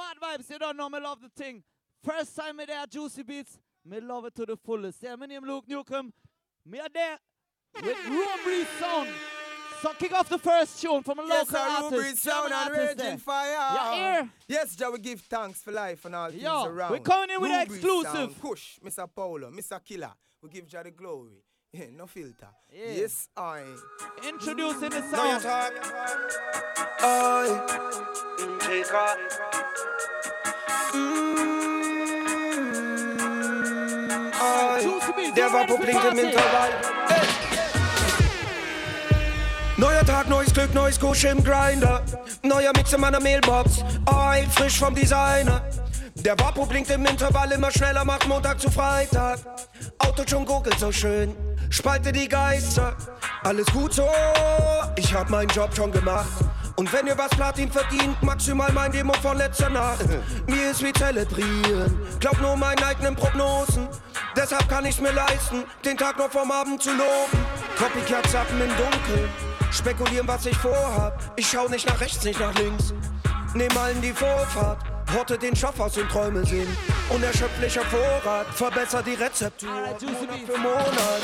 Mad vibes, you don't know me love the thing. First time me there, Juicy Beats, me love it to the fullest. Yeah, my name Luke Nuk'em. Me are there with Ruhr Breeze Sound. So kick off the first tune from a yes, local Ruhr artist. Breeze Sound German and artist Raging there. Fire. You hear? Yes, Jah, we give thanks for life and all things around. We're coming in with Ruhr exclusive. Sound. Push, Mr. Paulo, Mr. Killer. We give Jah the glory. Yeah, no filter. Yeah. Yes, I. Introducing the Now you sound. talk. Der war for Publikum im? Intervall. Neuer Tag, neues Glück, neues Kusch im Grinder. Neuer Mix in meiner Mailbox. Ei, frisch vom Designer. Der Vapo blinkt im Intervall immer schneller, macht Montag zu Freitag. Auto schon googelt so schön, spalte die Geister. Alles gut so, ich hab meinen Job schon gemacht. Und wenn ihr was Platin verdient, maximal mein Demo von letzter Nacht. Mir ist wie zelebrieren, glaub nur meinen eigenen Prognosen. Deshalb kann ich's mir leisten, den Tag noch vom Abend zu loben. Copycat zappen im Dunkeln, spekulieren, was ich vorhab. Ich schau nicht nach rechts, nicht nach links. Nehm allen die Vorfahrt, horte den Stoff aus den Träumen sehen. Unerschöpflicher Vorrat, verbessert die Rezeptur Juicy Monat für Monat.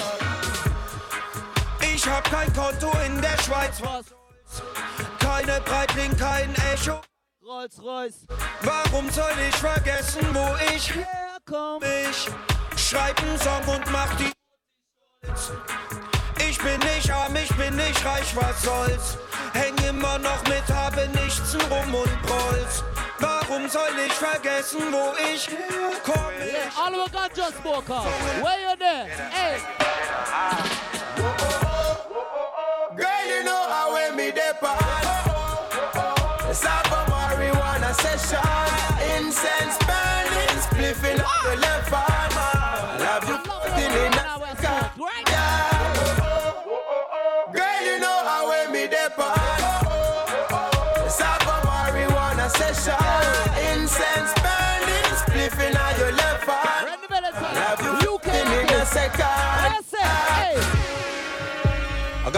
Ich hab kein Konto in der Schweiz, Was? Keine Breitling, kein Echo. Rolls Royce. Warum soll ich vergessen, wo ich Herkomm. ich schreib einen Song und mach die Ich bin nicht arm, ich bin nicht reich, was soll's? Häng immer noch mit, habe nichts rum und Prolls. Warum soll ich vergessen, wo ich komm Yeah, all we got just spoke of. Where you there? Hey.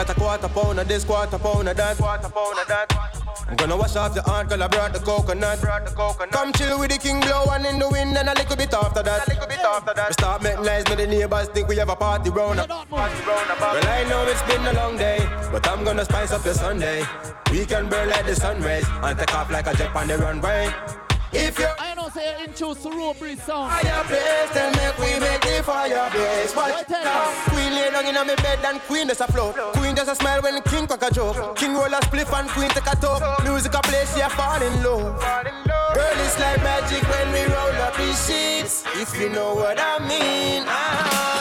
Got a quarter pound of this, quarter pound of that. Quarter pound of that. I'm gonna wash off the heart, I brought the coconut. Brought the coconut. Come chill with the king blow one in the wind and a little bit after that. A little bit after that. We start making lies, make the neighbors think we have a party round up. Don't. Well, I know it's been a long day, but I'm gonna spice up your Sunday. We can burn like the sun rays and take off like a jet on the runway. If you're say you introduce to Ruhr Breeze Sound. fireplace, then make we make the fireplace. Watch What tell now. Queen lay down in my bed and queen does a flow. Queen does a smile when king crack a joke. King roll a spliff and queen take a top. Music a play, she a fall in love. Girl, it's like magic when we roll up the sheets. If you know what I mean. Ah.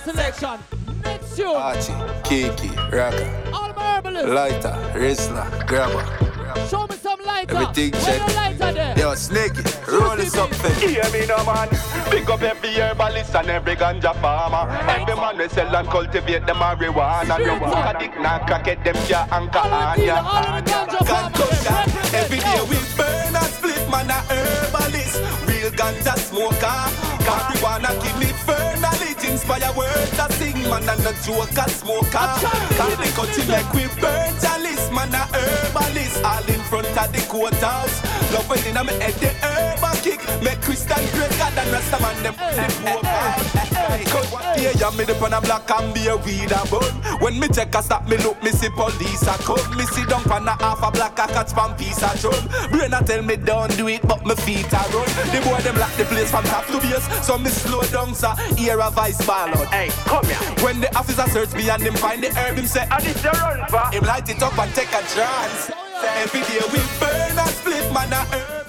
Selection. Next tune. Archie, Kiki, Raka, All my herbalists. Lighter, Rizzler, Grabber. Show me some lighter. Everything Where check. your lighter there? Yo, Snakey, roll this up, fam. Hear me no man, pick up every herbalist and every ganja farmer. Every man we sell and cultivate the marijuana. You walk a dick now, crack it, them ya anchor All on ya. dealer, all the Ganja farmers. Represent. Every day we burn and split, man a herbalist. Real ganja smoker. Marijuana give me fernal, it inspire words I sing, man and a joker smoker. Cause the country like we burn chalice, man a herbalist. All in front of the courthouse. Love when in my head the a kick. Make Christian breaker than rest man them the poor man. Yeah, me dip on a black and be a weed a bun. When me check a stop, me look, me see police a come. Me see down pan a half a black a catch pan piece a drum. Brain a tell me don't do it, but me feet a run. The boy them lock the place from top to base, so me slow down, sir. Hear a voice ball out. Hey, come here. When the officer search me and him find the herb, him say, and it's the run for. Him light it up and take a chance. Oh, Every day we burn and split, man a herbalist.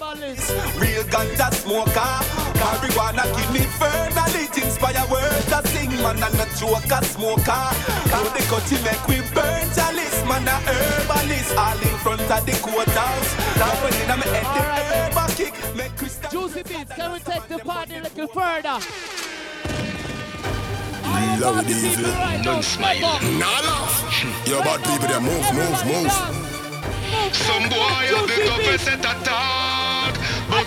Real ganja smoker. Marijuana give me fernal, it inspire words I sing, man and a joker smoker. How the country make we burn chalice, man a herbalist. All in front of the courthouse. Now when in my head the herb a kick, make Christian Juicy Beats, can we take the party a little further? Love with evil, uh, Right don't now, smile. step up. Nah laugh. Yo, bad people, they move, move, move. Some boy have Juicy the up Beats. and set a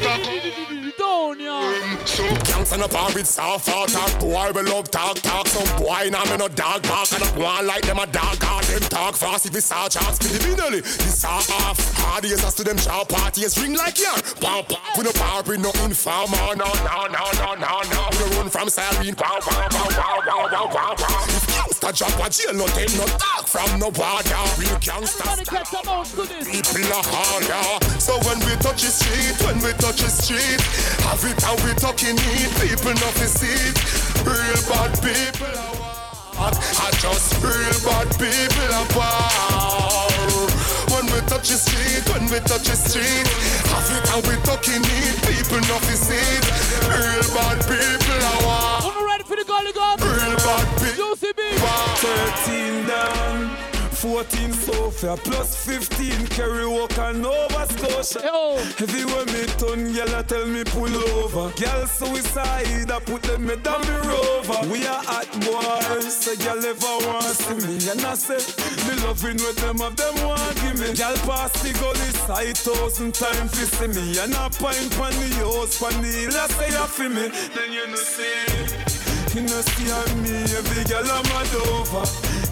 talk, but I come. Down, yeah. Some cancer no par with soft talk talk. Boy we love talk talk. Some boy nah me no dog bark. And I want like them a dog Cause them talk fast If we saw chance Criminally This saw off. Hard years as to them sharp parties. Ring like yarn Pow pow. We no par with no informer oh, No no no no no no. We no run from siren Pow pow pow pow pow pow pow pow If gangsta drop a jail No them no talk from no water. Real gangsters Everybody get some out to this. People are harder. So when we touch the street, when we touch the street, have it how we talking it. People not to see it. Real bad people are wild. I just real bad people are wild. When we touch the street, when we touch the street, have it how we talking it. People not to see it. Real bad people are wild. Are ready for the gully gun? Real bad people. Juicy Beats. 13 down, 14 Sophia, plus 15 Kerry Walker, Nova Scotia. Yo. Everywhere me turn, a tell me pull over. Gyal suicide, I put them me down me rover. We are hot boys, so gyal ever want see me. And I say, me loving with them of them want give me. Gyal pass the gully side thousand times fi see me. And I pint pon the house, pon the hill, I say you feel me. Then you know see. You know see how me, every girl I'm mad over.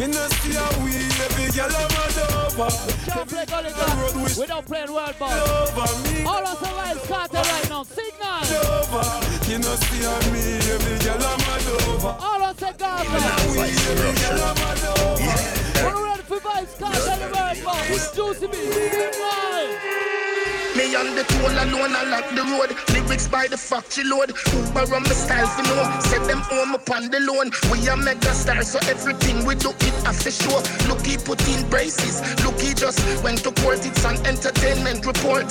You know see how we, every girl I'm mad over. Can't play road gun wish- without playing world ball. All of the lights Carter right now. Signal. over. You know see how me, every girl I'm over. All of the. We, every girl I'm over. We're ready for vibes. Carter the world ball. Juicy Beats. Signal. Me on the toll alone, I lock the road. Lyrics by the factory load. Uber on my style for know. Set them home upon the loan. We are mega stars, so everything we do it after show. Look, he put in braces. Look, he just went to court. It's an entertainment report.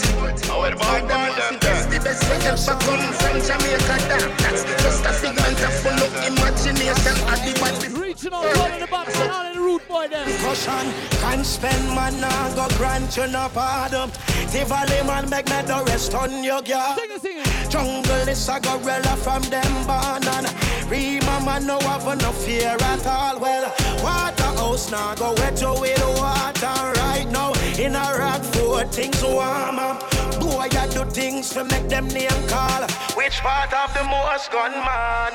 Oh, the best, the best we ever come from Jamaica. That, that's just a figment of full of imagination. And the bad before. Reaching out, all in the back, and all in the root boy there. Caution, can spend man now go grant you no pardon. Valley man make me the rest on your girl. Sing it, sing it. Jungle is a gorilla from them born and Rima man no have no fear at all. Well, Waterhouse now go wet you with water right now. In a rock for things warm up. Boy, I do things to make them name call. Which part of the most gun man?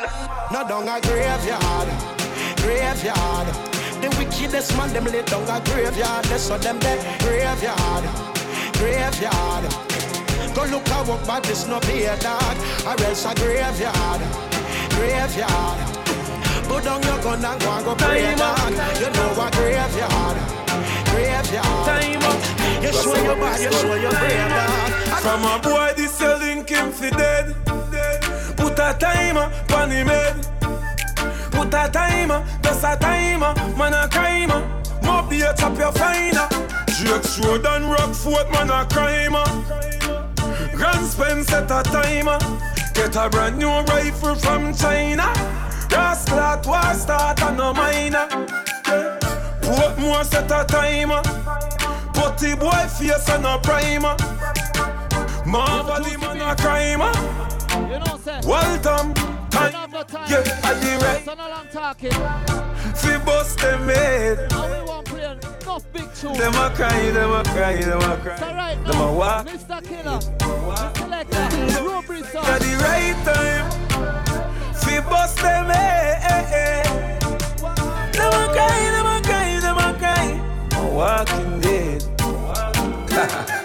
No down a graveyard, graveyard. The wickedest man them lay down a graveyard. They saw them dead graveyard, graveyard. Go look a walk, but this no be a dog, or else a graveyard, graveyard. Put down your gun and go and go pray a dog. You know a graveyard, graveyard. Time up. You show your body, you show your brave dog. From a boy, this a link him fi dead. Put a timer pon him head. Put a timer, just a timer, man a crimer. Mob the chop your finer. Drake Road and Rockford, man a crimer. Ah. Grants Pen set a timer. Ah. Get a brand new rifle from China. Rascal war start and no minor. Portmore set a timer. Ah. Putty boy face and a primer. Marvel the man a crimer. You know, sir. Welcome. Time. time. Yeah, I be right. So no long talking. Fi bust them head. And we won't play enough. Them a cry, them a cry, them a So cry. right Them a walk. Mr. Killer, Mr. Selector, Robbery At the right time. Fi bust them head. Them a cry, them a cry, them a cry. A walking dead.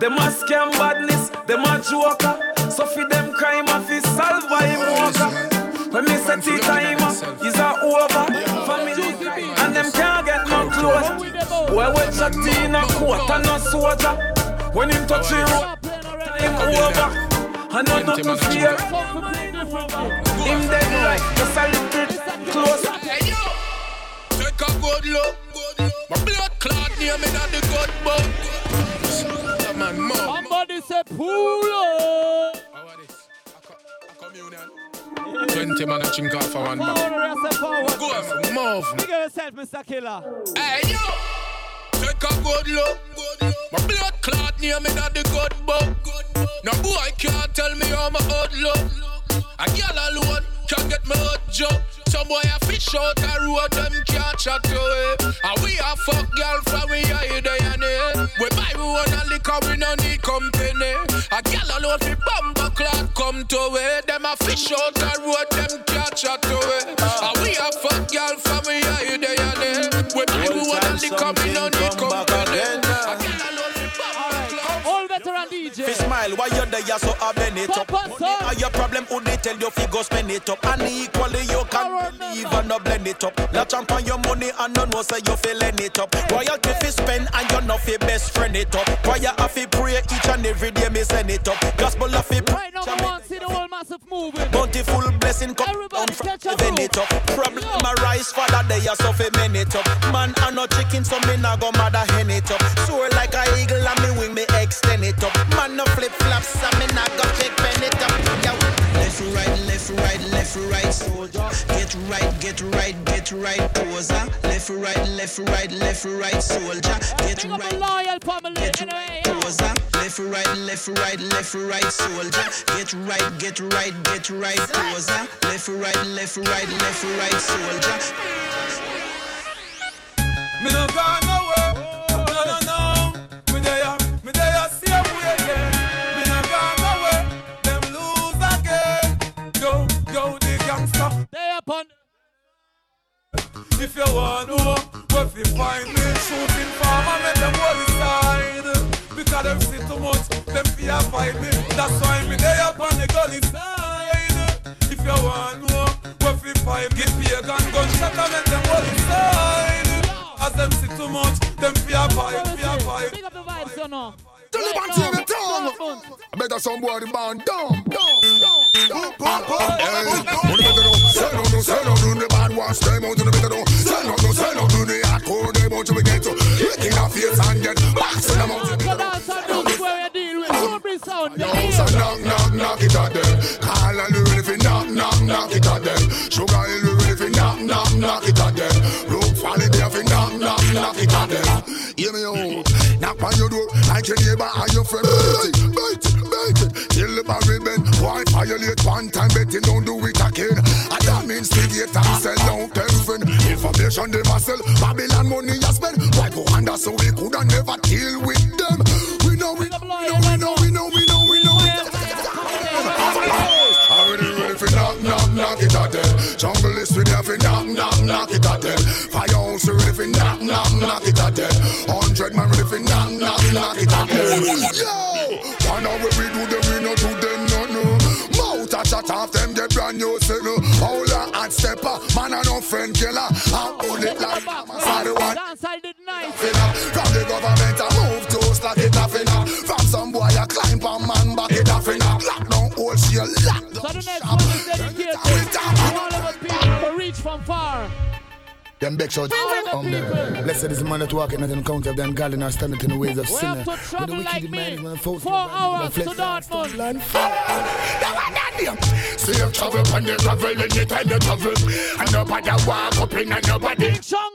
Them a scam badness, them a joker. So fi them crime a fi solve by close. Boy we chat in a coat and no soldier. When him touch the road, Stop playing already. him over. And not nothing fear. To play. Him dead right, just a little close. Take a good look. My blood clot near me not the good book. Man, mom. Somebody say pull up. How are this? A co- a communion. Twenty man a drink off for one man. Forward, I say forward. Go on, move. Big yourself, Mr. Killer. Hey yo! Like a good look. My blood clot near me not the good book. No boy can't tell me how my hood look. A girl alone can get me hot job. Some boy a fish out the road, them can't chat away. And we a fuck girl from we are there and there. We buy we want a liquor, we no need company. A girl alone fi bumper clock come to way. Them a fish out the road, them can't chat away. And we a fuck girl from we are there and there. We buy we want a liquor, we no need Smile why you there so I bend it up. Are your problem who they tell you fi go spend it up. And equally you can believe and not blend it up. La champ on your money and no know say you feeling it up. Royalty fi spend and you know fi best friend it up. Why you have fi pray each and every day me send it up. Gospel of fi Right now we want see the whole massive moving. Bountiful blessing come Everybody from heaven it up. Problem arise father they are so fi men it up. Man I no chicken so me nah go mother hen it up. Soar like a eagle and me wing me extend it up. Man no left, right, left, right, soldier. Get right, get right, get right, poser. Left, right, left, right, left, right, soldier. Get Big up right, a loyal family get right, poser. Left, right, left, right, left, right, soldier. Get right, get right, get right, poser. Left, right, left, right, left, right, soldier. Me no gone If you want to know where fi find me, shooting farmer, make them hold side. Because them see too much, them fear fight me. That's why me there up on the gully side. If you want to know where fi find me, give me a gun, gunshot, and make them hold side. As them see too much, them fear fight, fear fight. Big up the vibes, you know. Tell the Right man to now, the tongue. Dortmund. I better somebody band down, down, down, down, pop, pop. Hey, on the better know, say no, no, say no, do the bad ones, them out to the like your neighbor and your friend. Bait it, bait it, bait it. Till the barrel bend. Why violate one time, betting don't do it again. That means instigate and sell out everything. Information they must sell. Babylon money you spend. Why go under so we coulda never deal with them? We know, we know, we know, we know, we know, we know, we know. Already ready for knock, knock, knock it at them. Jungle knock, it at them. Hundred man ready for knock, knock, knock it at them. Yo, why now when we do them, we no do them, no, no. Mouth a chat off them, get brand new signal. Howler and stepper, man a no friend killer. I hold it like I'm the one. Dance I did nice. From the government I move to slack it off inna. From some boy I climb on man back it off inna. Lock down old shell, lock So down the next one is Them big shots All the um. Blessed is the man that walketh not in count of them godly nor standeth in the ways of sinner. When the travel wicked like man is when Four hours to Dortmund. Land Safe travel on the gravel anytime you travel. And nobody walk up in and nobody. Some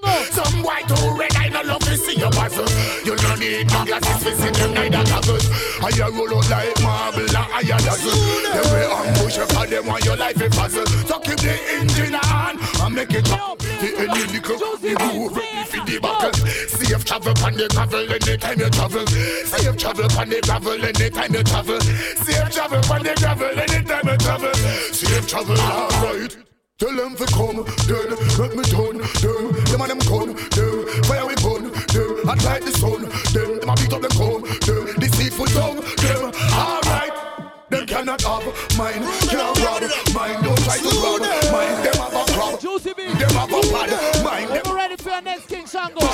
white or red, I no love to see your puzzle. You no need no glasses to see them neither goggles. I you roll out like marble and I you dazzle. They will ambush you 'cause they want your life a puzzle. So keep the engine on and make it up. The any little the move ready for the buckle. Safe travel on the gravel anytime you travel. Safe travel on the gravel anytime you travel. Safe travel on the gravel anytime you travel. Safe travel, alright. Tell them to come, then make me turn, them, them and them gun, them, fire we gun, them, and light the sun, them, them a beat up them gun, them, the seafood tongue, them, alright. Them cannot have mine, can't rob mine, don't try to rob mine, them have a crop, Juicy have a pad, mine, them We're ready for your next King Shango.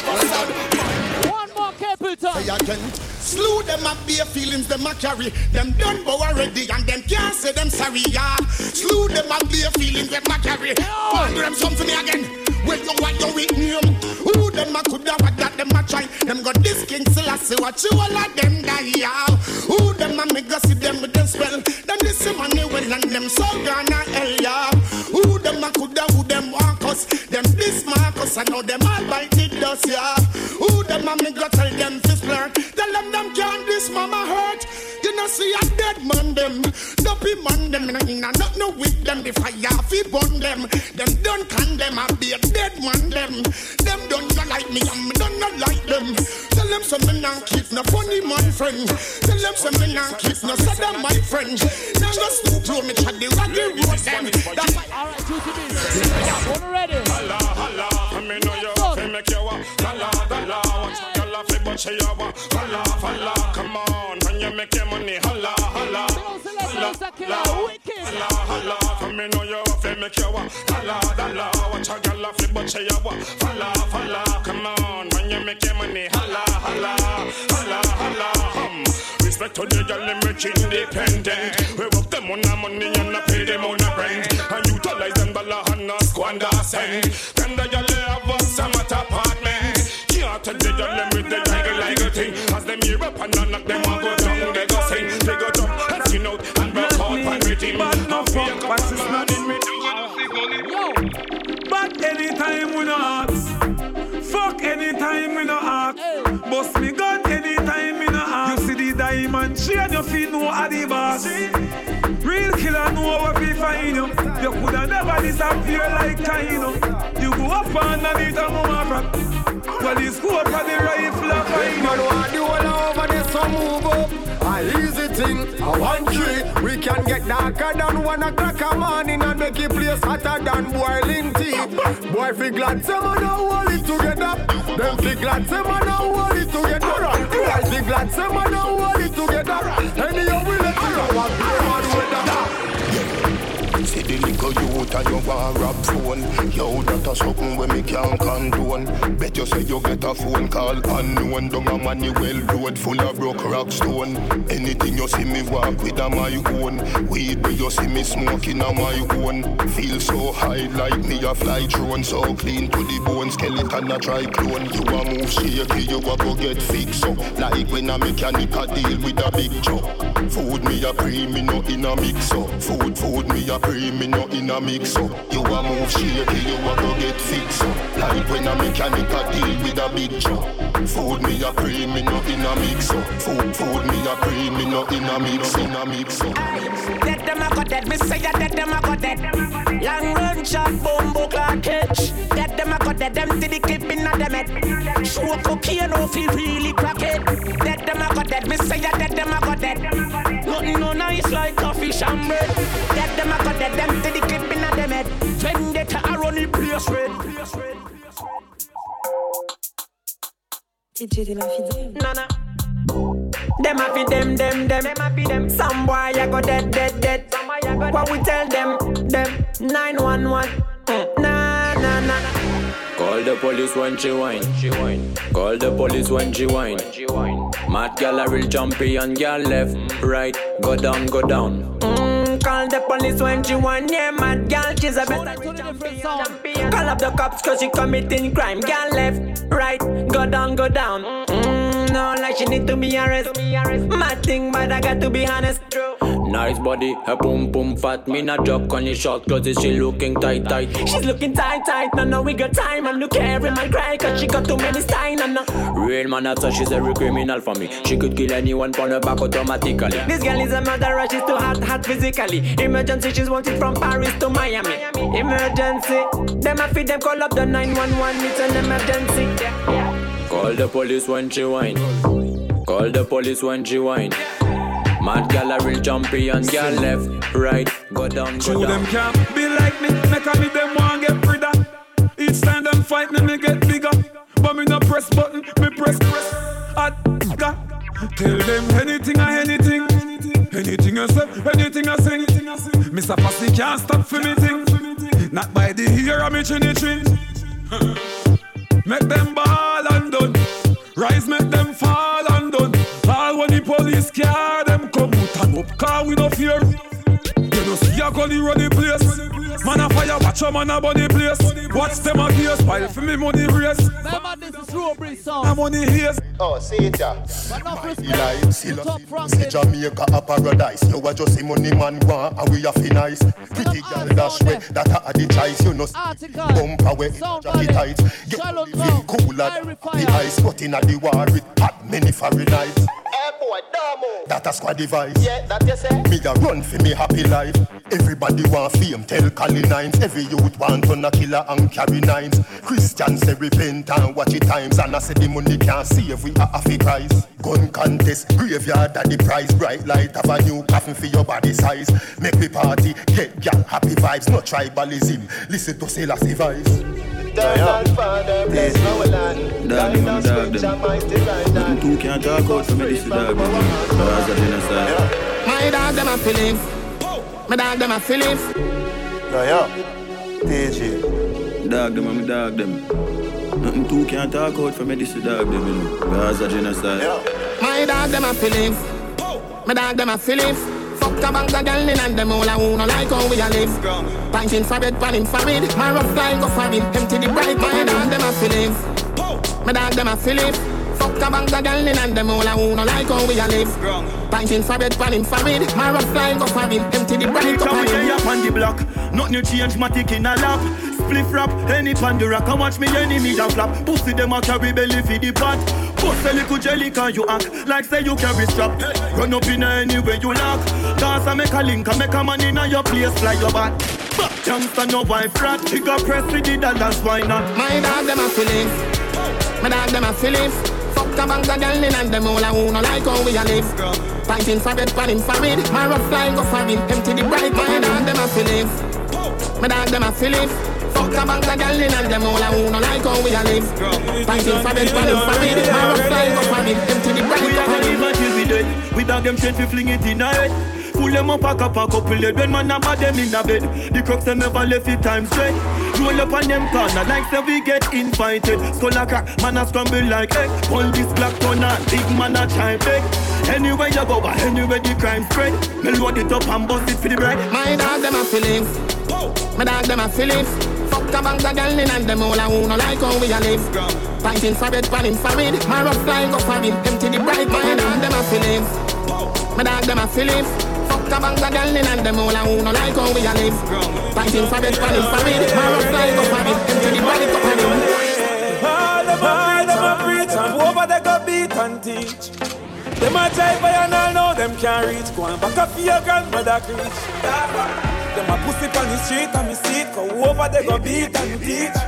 One more Capleton. Say again. Slew them up bare feelings them a carry. Them done bow already and them can't say them sorry, yeah. Slew them up bare feelings them a carry. Wonder them something again. Well, you want your weak name. Who them a could have that them a try. Them got this king Selassie, watch you all of them die, yeah. Who them a make us see them with them spell. Then this money well and them so gonna hell, yeah. Who them a coulda, who them want us? Them this Marcus, I know them all bite the dust, yeah. Who them a me go tell them fist flirt? Tell them them can't this mama hurt. You know see a dead man them, dopey man them, inna not no with them. The fire fi burn them. Them don't condemn, I be a dead man them. Them don't not like me, and me don't not like them. Tell them some me not keep no funny man friend. Tell them some me not keep no sada my friend. Now go stoop road me chat the raggy road them. That's why. All right, Juicy Beats. When ready. Holla, holla, me know you fi make you a holla, holla. But she a holla, holla. Come on, when you make your money, holla, holla. Holla, holla, holla, holla. For me know you fi make you a holla, holla. Watch a a fi but she a wa holla, holla. Come on, when you make your money, holla, holla, holla, holla. Hum. Respect to the girl, them rich independent. We work them on the money and I pay them on the rent. And utilize them dollar and not squander cent. Then the they have us some apartment. Can't tell the girl thing. As them hear up and none of them a go down, they go sing, they go jump and skin out and rock out and rhythm. And fake up and mad in me But anytime we no ask, fuck anytime we no ask. Bust me gun anytime we no ask. You see the diamond chain, you feel no are the boss. Killer know what we find you. You coulda never disappear like Kaino. You go up underneath a mama rock. Well, the scope of the rifle a find Man want the whole over this so move up A easy thing, a one tree We can get darker than one o'clock a morning And make it place hotter than boiling tea Boy fi glad say man a hold it together Them fi glad say man a hold it together Boy fi glad say man a hold rap phone. Yo, that a something when me can't condone. Bet you say you get a phone call unknown. Down a Manuel road full of broke rock stone. Anything you see me walk with a my own. Weed where you see me smoking a my own. Feel so high like me a fly drone. So clean to the bone, skeleton a try clone. You a move shaky, you a go get fixed up. Like when a mechanic a deal with a big job Food me a pre, me no in a mix up Food, food me a pre, me no in a mix up You a move shaky, you a go get fixed up Like when a mechanic a deal with a big job Food me a pre, me no in a mix up Food, food me a pre, me no in a mix in a mix up Dead them a go dead, me say ya dead them a go dead. Long run shot, bumbo clock catch. Dead them a go dead, them see the clip in a them head. Show cocaine off, he really crack it. Nice like coffee and bread. Dead them a go dead, them see the clip in a them head. Vendetta a run the place red. DJ de l'infidèle. Nana. Them a fi them, them, them. Them a fi them. Some boy a go dead, dead, dead. What we tell them, them. 911. Mm. Nah, nah, nah. Call the police when she whine. Call the police when she whine. Mad gal a real jumpy and gal left, right, go down, go down. Mm, call the police when she want yeah, mad gal, she's a better champion. Call up the cops cause she committing crime. Girl left, right, go down, go down. Mm, no, like she need to be arrested. Mad thing, but I got to be honest. Nice body, her boom boom fat. Me not drop on the short clothes, is she looking tight tight. She's looking tight, tight. No, no, we got time. And look, every man cry cause she got too many signs. And no. Real man, that's why she's real criminal for me. She could kill anyone on her back automatically. This girl is a murderer, she's too hot, hot physically. Emergency, she's wanted from Paris to Miami. Emergency, them a feed them call up the 911, it's an emergency. Yeah, yeah. Call the police when she whine. Call the police when she whine. Mad gal a real and gal left, right, go down, go True, down. them can't be like me. Make a me them want get rid of. Each time them fight me, me get bigger. But me no press button, me press press. Ga. Tell them anything or anything. Anything I say, anything I sing. Mr. Passy can't stop for me thing. Not by the ear of me chinny chin. Make them ball and done. Rise, make them fall and done. Police car them come out and up, car we no fear. You know see a gully run the place. Man a fire, watch a man a body place. Watch them a gears, pile for me money race. Remember this is Ruhr Breeze song. I'm money haze. Oh, see it ya. But not respect. Eli, see, Top from see it. Jamaica a paradise. You a just see money man want, and we a fi nice. Pretty girl dash way, that a the choice. You know, see Article. bumper way, Sound jacket tight. Get Shallow living town. cooler, Irie the fire. ice. But a the war with hot many Fahrenheit. Hey boy, Damo. That a squad device. Yeah, that you say. Me a run for me happy life. Everybody want fame, tell Cali nines. Every youth want to a killer and carry nines. Christians say repent and watch it times. And I say the money can't save we are happy Christ. Gun contest, graveyard at the price. Bright light of a new coffin for your body size. Make me party, get gal happy vibes, no tribalism. Listen to Selassie vibes. Eternal Father, bless our land. Dog them, I'm dog them. Nothing two can't talk out for me, this is dog them. Cause of genocide. My dog them a feelings. My dog them a feelings. Yeah, yeah. TG. Dog them, I'm dog them. Nothing two can't talk out for me, this is dog them, you know. Cause of genocide. My dog them a feelings. My dog them a feelings. Fuck a bank of girl in and them all a who no like how we a live. Punching for bed, panning for it. My rough line go for it. Empty the bright. My dog them a feelings. My dog them a feelings. Fuck a bank of girl in and them all a who no like how we a live. Punching for bed, panning for it. My rough line go for it. Empty the Come for here it. up on the block. Nothing change, my tick in a lap. Spliff rap, any pan the rock. And watch me enemy a flap. Pussy them a carry belly for the pot. Bust a little jelly can you act like say you carry strap. Run up in any way you lock. Dance and make a link and make a man in a your place fly your back. Youngster no wife rat. Got press with the dollars, why not? My dog them a feelings. My dog them a feelings. Fuck a girl in and them all a who no like how we a live. Fighting for bed, for it. My rough line go for it. Empty the bright. My dog them a feelings. My dog them a feelings. Fuck a bank of girl in and them all a who no like how we a live. Fighting for bed, for it. My rough line go for it. Empty the bright. A it. live until we dog them straight, we fling it in a head. Pull them up, pack up, up, pull it. When man a bad them in a bed. The crooks them never left it time straight. Roll up on them corner like say we get invited. Skull a crack, man a scramble like egg. Pull this black corner, big man a try beg. Anywhere you go, but anywhere the crime spread. Me load it up and bust it for the bread. My dog them a feelings. My dog them a feelings. Fuck a bank of girl in and them all a who no like how we a live. Fighting for bed, panning for it. My rough line go for it. Empty the bright. My dog them a feelings. My dog them a feelings. Fuck a bank of girl in and them all a who no like how we a live. Fighting for bed, for line go for. Empty the for it. All them a, them a preach and over they go beat and teach. Them a drive by and all know them can't reach. Go and back up for your grandmother preach. Them a pussy on the street and me see it. Go over they go beat and teach.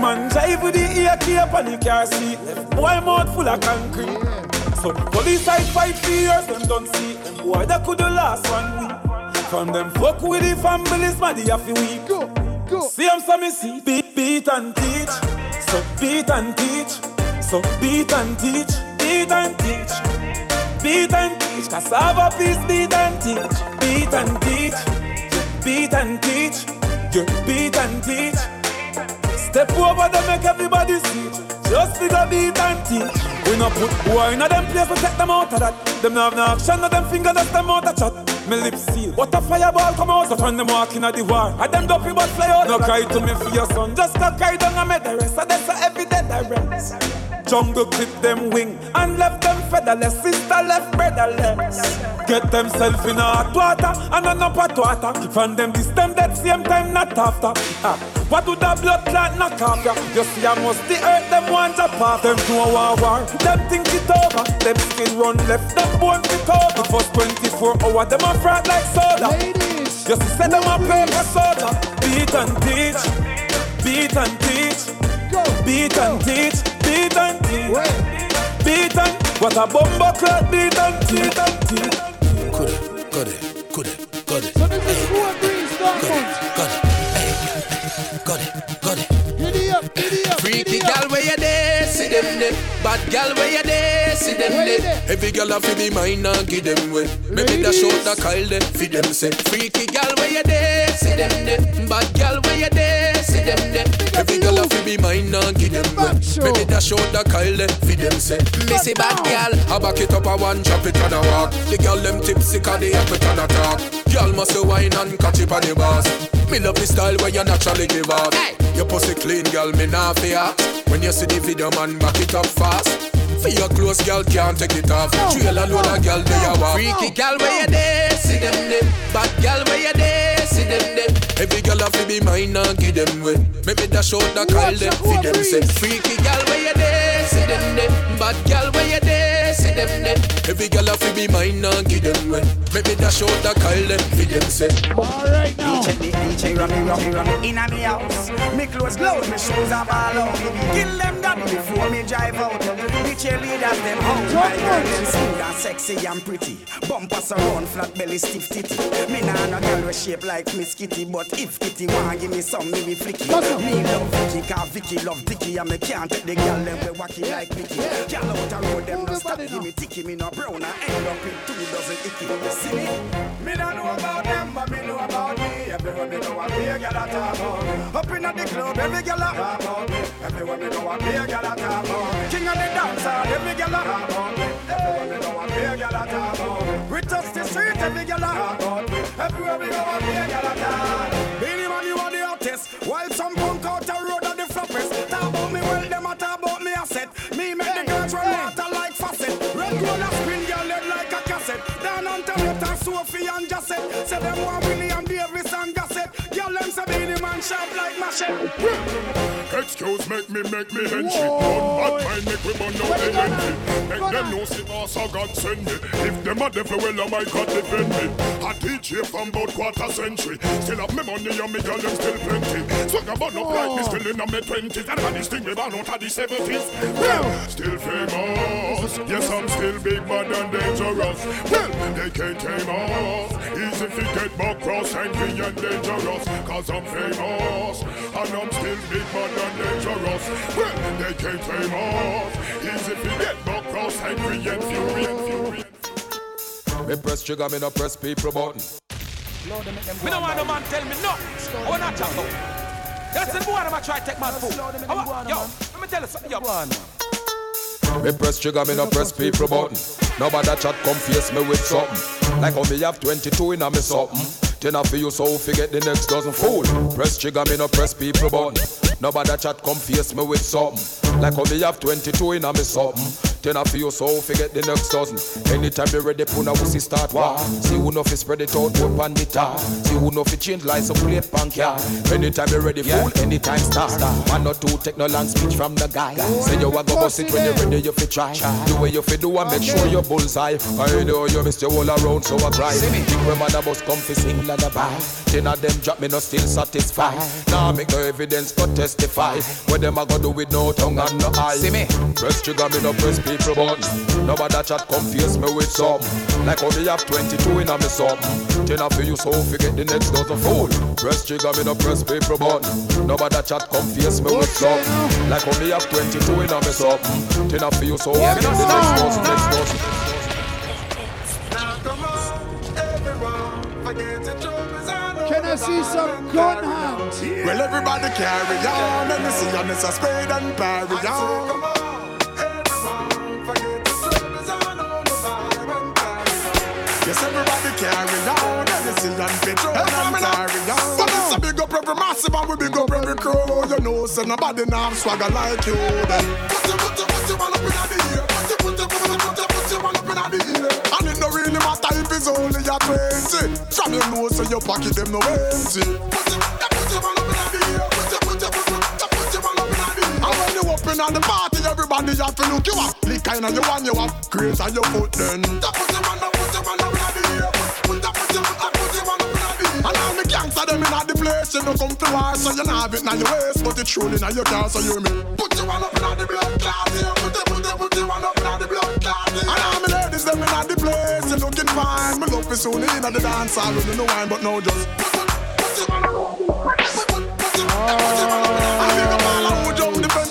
Man drive with the ear cape on the car seat. Left boy mouth full of concrete. So police I fight for years, them don't see. Them boy that could the last one week. From them fuck with the families, man, they have to weak. Go, go. See them so me see. Beat, beat and teach. So beat and teach. So beat and teach. Beat and teach. Beat and teach. Cassava peace, beat and teach. Beat and teach. Beat and teach. You beat and teach. Step over them, make everybody see. Just figure beat and teach. We no put boy in a them place, we take them out of that. Them no have no action, no them finger, that's them out of chat. Me lips seal, what a fireball come out, so when them walking at the war. And them dopey but fly out. No cry to me for your son, just go cry down and make the rest. And that's every day rest. Jungle clip them wing and left them featherless. Sister left brotherless. Get themself in a hot water and an up hot water. From them this them that same time not after. Ah, what do the blood clot knock off ya? You see I must the earth them want to pop. Them do a war war. Them think it over. Them skin run left. Them bones fit over. The first 24 hours them a frat like soda. Ladies. You see say them a paper soda. Beat and teach. Beat and teach. Beat and teach. Beat and teach. Beat and what a bumbo clot beat and teach and teach. Got it, got it, got it, got it. So this is Ruhr Breeze Got it, got it, got it. Giddy up, giddy up. Freaky gal where you there, see them there. Bad gal where you there, see them there? Every gal a fi be mine and give them way. Maybe the short the Kyle there, fi them say. Freaky gal where you there, see them there. Bad gal where you there, see them there. Every gal a fi be me mind and give them way. Maybe dash out the Kyle there, fi them say. Missy bad gal, I back it up a one, chop it and a walk. The girl them tipsy 'cause they have it and a talk. Girl must a wine and catch it on the boss. Me love the style where you naturally give off. Your pussy clean, girl, me nah fear. When you see the video, man, back it up fast. For your clothes, girl, can't take it off. Trail a load of girl, they a walk. Freaky girl, where you there? See them them. Bad girl, where you there? See them them. Every girl have to be mine and give them way. Maybe dash out the Kyle them for them say. Freaky girl, where you there? See them them. Bad girl, where you there? See them them. Every girl have to be mine and give them way. Maybe dash out the Kyle them for them say. Alright now. DJ, DJ, run me, run me, run me in me house. Me clothes close, me shoes are all out. Kill them daddy before me drive out. The cheerleaders them out. My girl them smooth and sexy and pretty. Bumpers around, flat belly, stiff titty. Me nah no girl with shape like Miss Kitty, but if Kitty want give me some, me be flicky. Me love Vicky, cause Vicky love Vicky, and me can't take the girl them we wacky like Vicky. Girl out the road them no stop, give me ticky, me no brown, I end up with two dozen icky. You see me? Me don't know about them, but me know about me. Everywhere me go, I be a a talk about me. Up inna the club, every girl a talk about me. Everywhere me go, I be a a talk about me. King of the dancer, every girl a talk about me. Everywhere me go, I be a a talk about me. We touch the street, every girl a talk about me. Everywhere we go, I be a girl a talk. Beenie Man, you are the hottest. While some punk out the road Sophie and Josette. Say them want William Man like machete. Excuse make me make me henchie Don't bad mind make we burn out the entry. Make them know see us a God send me. If them a devil well oh my God defend me. I teach you from about quarter century. Still have me money and me girl them still plenty. Swag a bun up like me still in a me twenties. And this thing me born out of the seventies. Well, still famous. Yes I'm still big bad and dangerous. Well, they can't tame us. Easy to get back cross angry and dangerous. Cause I'm famous And I'm not still big bad and dangerous Well, they can't tame us Easy to get back cross angry and furious Me press trigger, me no press people button. Me no want no man tell me no. I want not talk about. That's the boy I'm try to take my food. I want- Yo, let me tell you something. Yo, Me press trigger, me no press people button. Nobody chat come face me with something. Like how me have 22 in a me something. Ten I for you so forget the next dozen fool. Press trigger, me no press people button. Nobody chat come face me with something. Like how me have 22 in a me something. Ten I feel so forget the next dozen. Anytime you ready, puna wussy start war. See who know fi spread it out, put pan the tar. See who know fi change lights up plate pan car. Anytime you ready, fool, anytime start. One or two take no long speech from the guy. Say you a go bust it when you ready, you fi try. Do what you fi do and make sure you bullseye. I know you missed your all around, so I cry. Think when man a bus come fi sing lullaby. Ten of them drop me no still satisfied. Now make no evidence to testify. What them a go do with no tongue and no eye. See me? Press trigger me no press people button. Nobody that chat confuse me with something. Like how me have 22 in a me something. Ten of you so forget the next dozen fool. Press trigger me no press people button. Nobody that chat confuse me with something. Like how me have 22 in a me something. Ten of you so forget the next dozen next dozen. Can I see some gun hands? Well, everybody carry on. Let me see on this a spade and parry on. Carry on. See on petrol and carry on. But this a big up every massive and we big up every crew. You know, so nobody now swagger like you. Then put your, put your, put your man up in the ear. Put your, put your, put your, put your, put your man up in the ear. And it no really matter if it's only a 20. From your nose to your pocket, them no empty. Put your, put your man up in the ear. Put your, put your, put your, put your man up in the ear. And when you up in the party, everybody have to look you up. Lick kind of you want you up. Grace on your foot then. Put your man up, put your man up gangsta them in the place, you no come to war, so you not have it in your waist, but it's truly in your car, so you me. Put your one up in the blood clot, yeah. Put your, put your, put your one up in the blood clot, yeah. And all my ladies them in the place, you looking fine. Me love you soon in the dance hall, you know wine, but no just.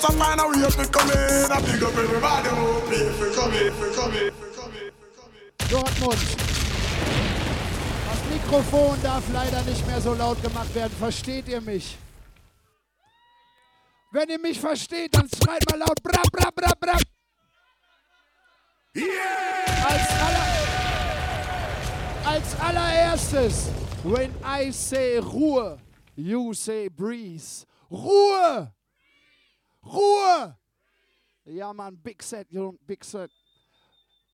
I find a way to come in. I big up everybody who pay for coming, for coming, for coming. Dortmund. Mikrofon darf leider nicht mehr so laut gemacht werden. Versteht ihr mich? Wenn ihr mich versteht, dann schreit mal laut bra bra bra bra. Yeah! Als, aller, als allererstes, when I say Ruhe, you say breeze. Ruhe! Ruhe! Ja, Mann, big set, big set.